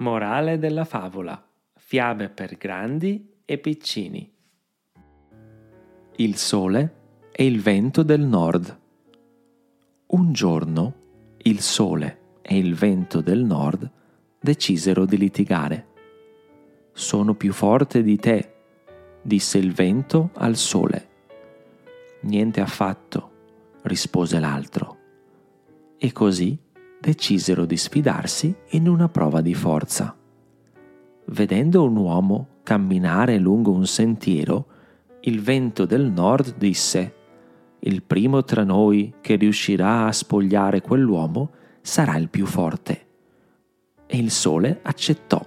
Morale della favola. Fiabe per grandi e piccini. Il sole e il vento del nord. Un giorno il sole e il vento del nord decisero di litigare. Sono più forte di te, disse il vento al sole. Niente affatto, rispose l'altro. E così decisero di sfidarsi in una prova di forza. Vedendo un uomo camminare lungo un sentiero, il vento del nord disse Il primo tra noi che riuscirà a spogliare quell'uomo sarà il più forte. E il sole accettò.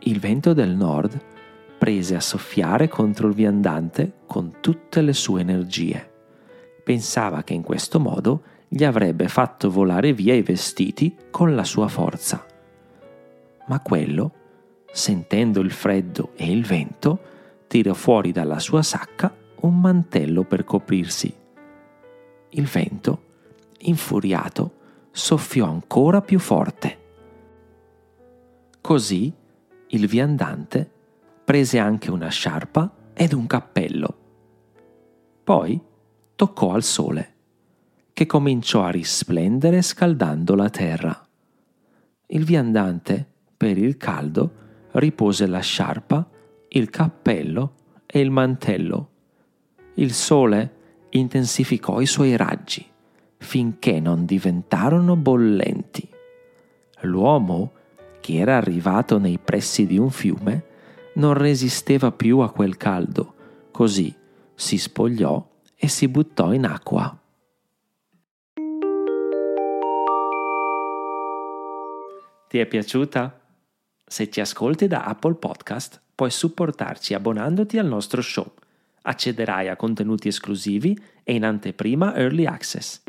Il vento del nord prese a soffiare contro il viandante con tutte le sue energie. Pensava che in questo modo gli avrebbe fatto volare via i vestiti con la sua forza. Ma quello, sentendo il freddo e il vento, tirò fuori dalla sua sacca un mantello per coprirsi. Il vento, infuriato, soffiò ancora più forte. Così il viandante prese anche una sciarpa ed un cappello. Poi toccò al sole che cominciò a risplendere scaldando la terra. Il viandante, per il caldo, ripose la sciarpa, il cappello e il mantello. Il sole intensificò i suoi raggi finché non diventarono bollenti. L'uomo, che era arrivato nei pressi di un fiume, non resisteva più a quel caldo, così si spogliò e si buttò in acqua. Ti è piaciuta? Se ci ascolti da Apple Podcast, puoi supportarci abbonandoti al nostro show. Accederai a contenuti esclusivi e in anteprima Early Access.